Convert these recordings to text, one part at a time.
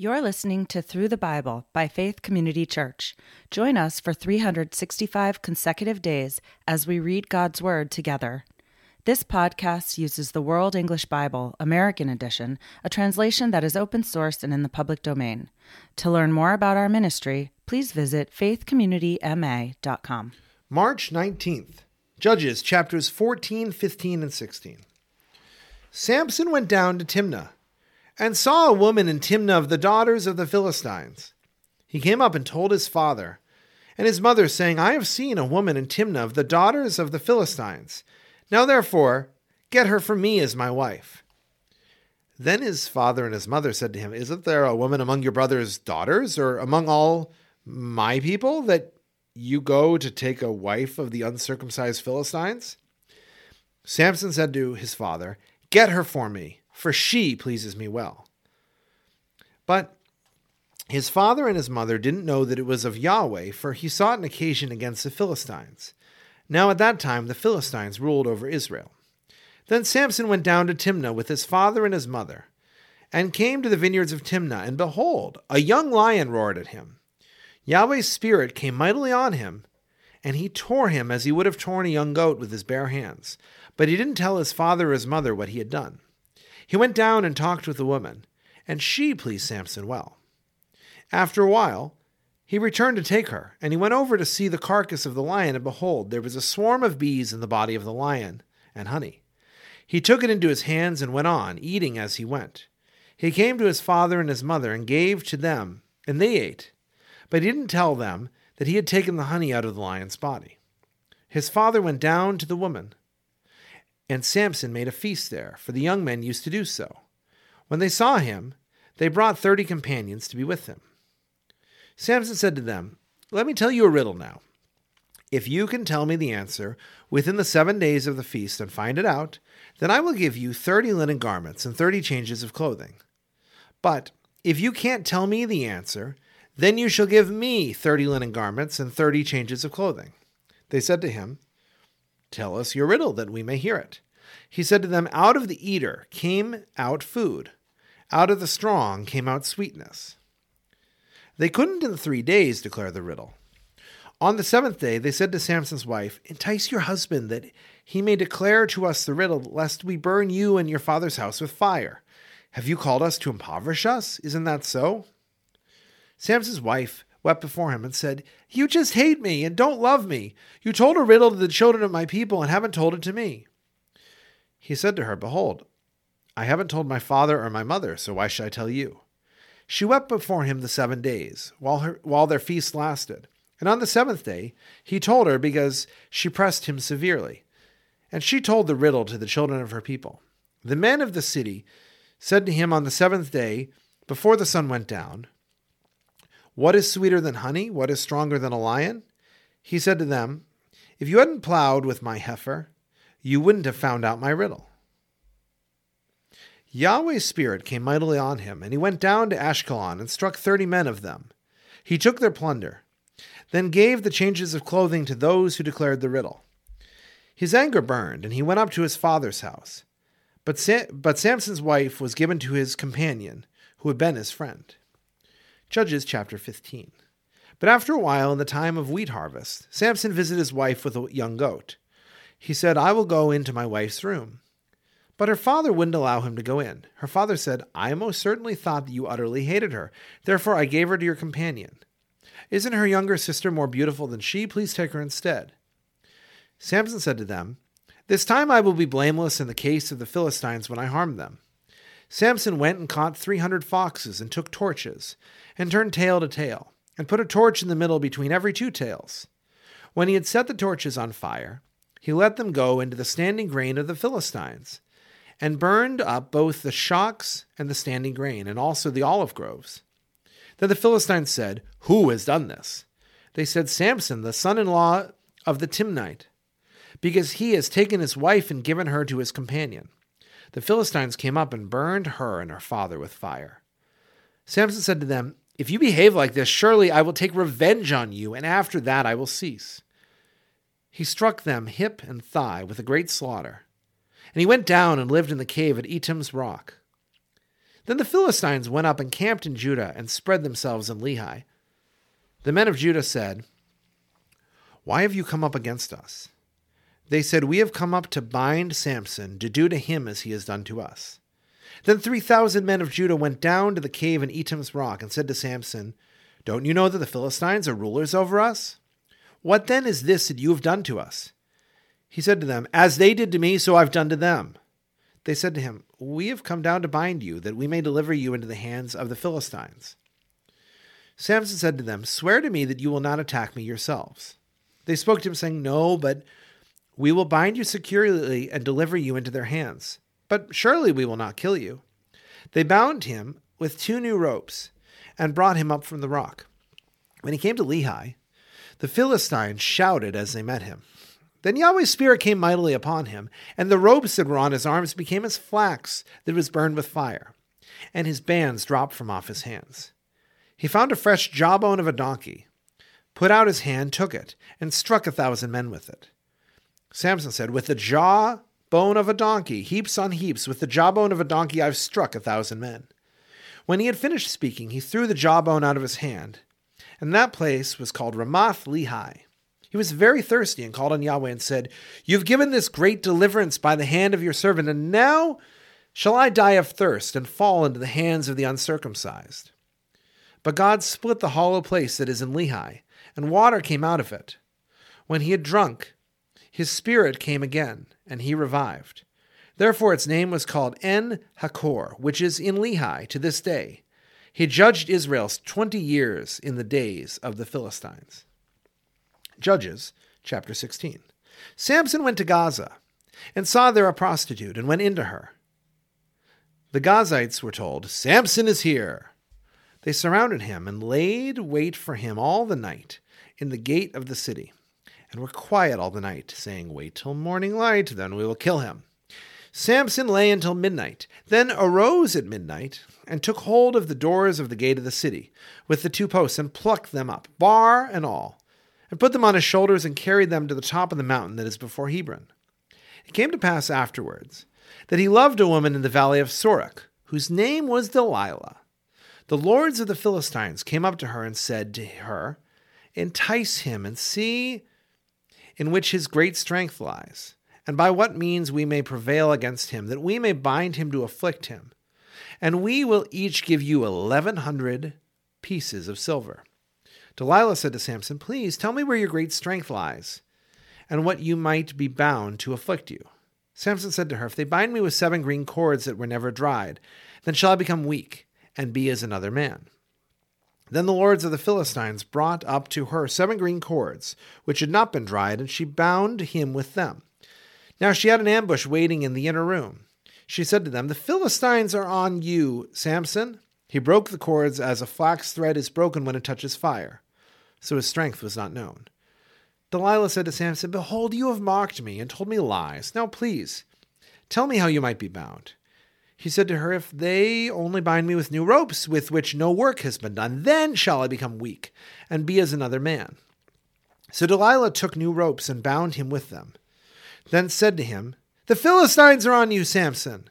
You're listening to Through the Bible by Faith Community Church. Join us for 365 consecutive days as we read God's Word together. This podcast uses the World English Bible, American Edition, a translation that is open source and in the public domain. To learn more about our ministry, please visit faithcommunityma.com. March 19th, Judges chapters 14, 15, and 16. Samson went down to Timnah and saw a woman in Timnah of the daughters of the Philistines. He came up and told his father and his mother, saying, I have seen a woman in Timnah of the daughters of the Philistines. Now therefore, get her for me as my wife. Then his father and his mother said to him, Isn't there a woman among your brother's daughters, or among all my people, that you go to take a wife of the uncircumcised Philistines? Samson said to his father, Get her for me for she pleases me well. But his father and his mother didn't know that it was of Yahweh, for he sought an occasion against the Philistines. Now at that time the Philistines ruled over Israel. Then Samson went down to Timnah with his father and his mother, and came to the vineyards of Timnah, and behold, a young lion roared at him. Yahweh's spirit came mightily on him, and he tore him as he would have torn a young goat with his bare hands. But he didn't tell his father or his mother what he had done. He went down and talked with the woman, and she pleased Samson well. After a while, he returned to take her, and he went over to see the carcass of the lion, and behold, there was a swarm of bees in the body of the lion, and honey. He took it into his hands and went on, eating as he went. He came to his father and his mother, and gave to them, and they ate. But he didn't tell them that he had taken the honey out of the lion's body. His father went down to the woman, and Samson made a feast there, for the young men used to do so. When they saw him, they brought thirty companions to be with him. Samson said to them, Let me tell you a riddle now. If you can tell me the answer within the seven days of the feast and find it out, then I will give you thirty linen garments and thirty changes of clothing. But if you can't tell me the answer, then you shall give me thirty linen garments and thirty changes of clothing. They said to him, Tell us your riddle that we may hear it. He said to them, Out of the eater came out food, out of the strong came out sweetness. They couldn't in three days declare the riddle. On the seventh day, they said to Samson's wife, Entice your husband that he may declare to us the riddle, lest we burn you and your father's house with fire. Have you called us to impoverish us? Isn't that so? Samson's wife wept before him and said, You just hate me and don't love me. You told a riddle to the children of my people and haven't told it to me. He said to her, Behold, I haven't told my father or my mother, so why should I tell you? She wept before him the seven days, while, her, while their feast lasted. And on the seventh day he told her because she pressed him severely. And she told the riddle to the children of her people. The men of the city said to him on the seventh day, before the sun went down, what is sweeter than honey? What is stronger than a lion? He said to them, If you hadn't plowed with my heifer, you wouldn't have found out my riddle. Yahweh's Spirit came mightily on him, and he went down to Ashkelon and struck thirty men of them. He took their plunder, then gave the changes of clothing to those who declared the riddle. His anger burned, and he went up to his father's house. But, Sa- but Samson's wife was given to his companion, who had been his friend. Judges chapter 15. But after a while, in the time of wheat harvest, Samson visited his wife with a young goat. He said, I will go into my wife's room. But her father wouldn't allow him to go in. Her father said, I most certainly thought that you utterly hated her. Therefore, I gave her to your companion. Isn't her younger sister more beautiful than she? Please take her instead. Samson said to them, This time I will be blameless in the case of the Philistines when I harm them. Samson went and caught three hundred foxes and took torches and turned tail to tail, and put a torch in the middle between every two tails. When he had set the torches on fire, he let them go into the standing grain of the Philistines, and burned up both the shocks and the standing grain, and also the olive groves. Then the Philistines said, Who has done this? They said, Samson, the son in law of the Timnite, because he has taken his wife and given her to his companion. The Philistines came up and burned her and her father with fire. Samson said to them, if you behave like this, surely I will take revenge on you, and after that I will cease. He struck them hip and thigh with a great slaughter, and he went down and lived in the cave at Etam's rock. Then the Philistines went up and camped in Judah and spread themselves in Lehi. The men of Judah said, Why have you come up against us? They said, We have come up to bind Samson, to do to him as he has done to us. Then three thousand men of Judah went down to the cave in Etam's rock and said to Samson, Don't you know that the Philistines are rulers over us? What then is this that you have done to us? He said to them, As they did to me, so I've done to them. They said to him, We have come down to bind you, that we may deliver you into the hands of the Philistines. Samson said to them, Swear to me that you will not attack me yourselves. They spoke to him, saying, No, but we will bind you securely and deliver you into their hands. But surely we will not kill you. They bound him with two new ropes and brought him up from the rock. When he came to Lehi, the Philistines shouted as they met him. Then Yahweh's Spirit came mightily upon him, and the ropes that were on his arms became as flax that was burned with fire, and his bands dropped from off his hands. He found a fresh jawbone of a donkey, put out his hand, took it, and struck a thousand men with it. Samson said, With the jawbone of a donkey, heaps on heaps, with the jawbone of a donkey I've struck a thousand men. When he had finished speaking, he threw the jawbone out of his hand, and that place was called Ramath Lehi. He was very thirsty and called on Yahweh and said, You've given this great deliverance by the hand of your servant, and now shall I die of thirst and fall into the hands of the uncircumcised. But God split the hollow place that is in Lehi, and water came out of it. When he had drunk, his spirit came again, and he revived. Therefore its name was called En Hakkore, which is in Lehi to this day. He judged Israel twenty years in the days of the Philistines. Judges chapter 16. Samson went to Gaza and saw there a prostitute and went into her. The Gazites were told, Samson is here. They surrounded him and laid wait for him all the night in the gate of the city, and were quiet all the night, saying, Wait till morning light, then we will kill him. Samson lay until midnight, then arose at midnight, and took hold of the doors of the gate of the city, with the two posts, and plucked them up, bar and all, and put them on his shoulders, and carried them to the top of the mountain that is before Hebron. It came to pass afterwards that he loved a woman in the valley of Sorek, whose name was Delilah. The lords of the Philistines came up to her and said to her, Entice him and see in which his great strength lies, and by what means we may prevail against him, that we may bind him to afflict him. And we will each give you eleven hundred pieces of silver. Delilah said to Samson, Please tell me where your great strength lies, and what you might be bound to afflict you. Samson said to her, If they bind me with seven green cords that were never dried, then shall I become weak and be as another man. Then the lords of the Philistines brought up to her seven green cords, which had not been dried, and she bound him with them. Now she had an ambush waiting in the inner room. She said to them, The Philistines are on you, Samson. He broke the cords as a flax thread is broken when it touches fire. So his strength was not known. Delilah said to Samson, Behold, you have mocked me and told me lies. Now please, tell me how you might be bound. He said to her, If they only bind me with new ropes with which no work has been done, then shall I become weak and be as another man. So Delilah took new ropes and bound him with them. Then said to him, The Philistines are on you, Samson.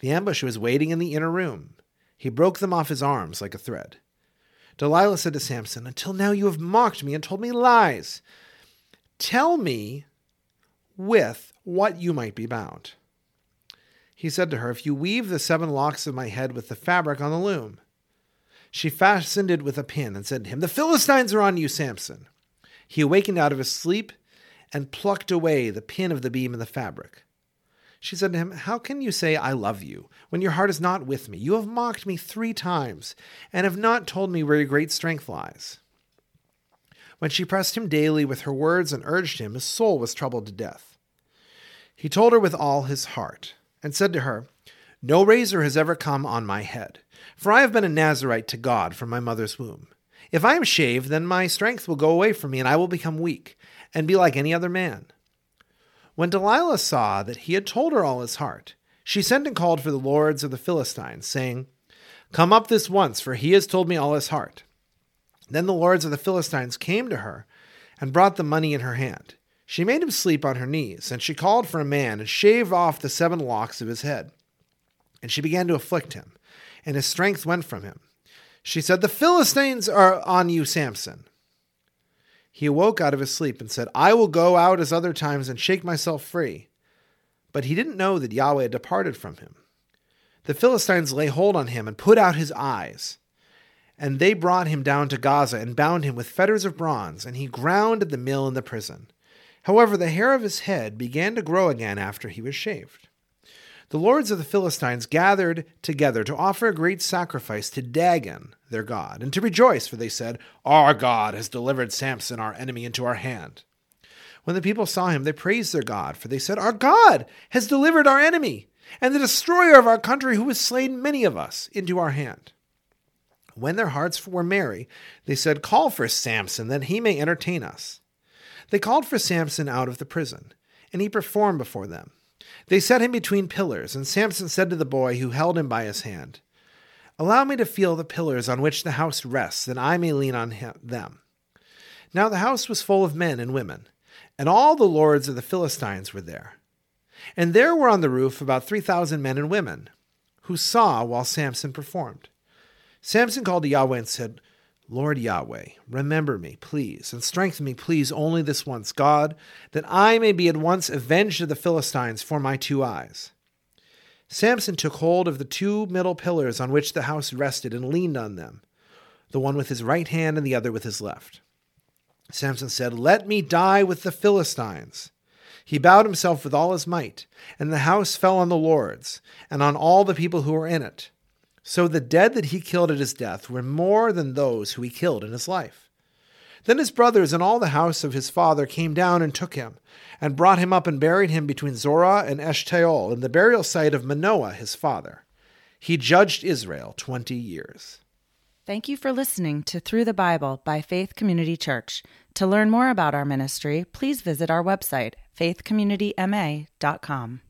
The ambush was waiting in the inner room. He broke them off his arms like a thread. Delilah said to Samson, Until now you have mocked me and told me lies. Tell me with what you might be bound. He said to her, If you weave the seven locks of my head with the fabric on the loom. She fastened it with a pin and said to him, The Philistines are on you, Samson. He awakened out of his sleep and plucked away the pin of the beam in the fabric. She said to him, How can you say, I love you, when your heart is not with me? You have mocked me three times, and have not told me where your great strength lies. When she pressed him daily with her words and urged him, his soul was troubled to death. He told her with all his heart and said to her, No razor has ever come on my head, for I have been a Nazarite to God from my mother's womb. If I am shaved, then my strength will go away from me, and I will become weak, and be like any other man. When Delilah saw that he had told her all his heart, she sent and called for the lords of the Philistines, saying, Come up this once, for he has told me all his heart. Then the lords of the Philistines came to her and brought the money in her hand. She made him sleep on her knees, and she called for a man and shaved off the seven locks of his head. And she began to afflict him, and his strength went from him. She said, The Philistines are on you, Samson. He awoke out of his sleep and said, I will go out as other times and shake myself free. But he didn't know that Yahweh had departed from him. The Philistines lay hold on him and put out his eyes. And they brought him down to Gaza and bound him with fetters of bronze, and he ground at the mill in the prison. However, the hair of his head began to grow again after he was shaved. The lords of the Philistines gathered together to offer a great sacrifice to Dagon, their god, and to rejoice, for they said, Our God has delivered Samson, our enemy, into our hand. When the people saw him, they praised their God, for they said, Our God has delivered our enemy, and the destroyer of our country, who has slain many of us, into our hand. When their hearts were merry, they said, Call for Samson, that he may entertain us. They called for Samson out of the prison, and he performed before them. They set him between pillars, and Samson said to the boy who held him by his hand, Allow me to feel the pillars on which the house rests, that I may lean on him, them. Now the house was full of men and women, and all the lords of the Philistines were there. And there were on the roof about three thousand men and women, who saw while Samson performed. Samson called to Yahweh and said, Lord Yahweh, remember me, please, and strengthen me, please, only this once, God, that I may be at once avenged of the Philistines for my two eyes. Samson took hold of the two middle pillars on which the house rested and leaned on them, the one with his right hand and the other with his left. Samson said, Let me die with the Philistines. He bowed himself with all his might, and the house fell on the lords, and on all the people who were in it. So the dead that he killed at his death were more than those who he killed in his life. Then his brothers and all the house of his father came down and took him, and brought him up and buried him between Zorah and Eshtaol in the burial site of Manoah his father. He judged Israel twenty years. Thank you for listening to Through the Bible by Faith Community Church. To learn more about our ministry, please visit our website, faithcommunityma.com.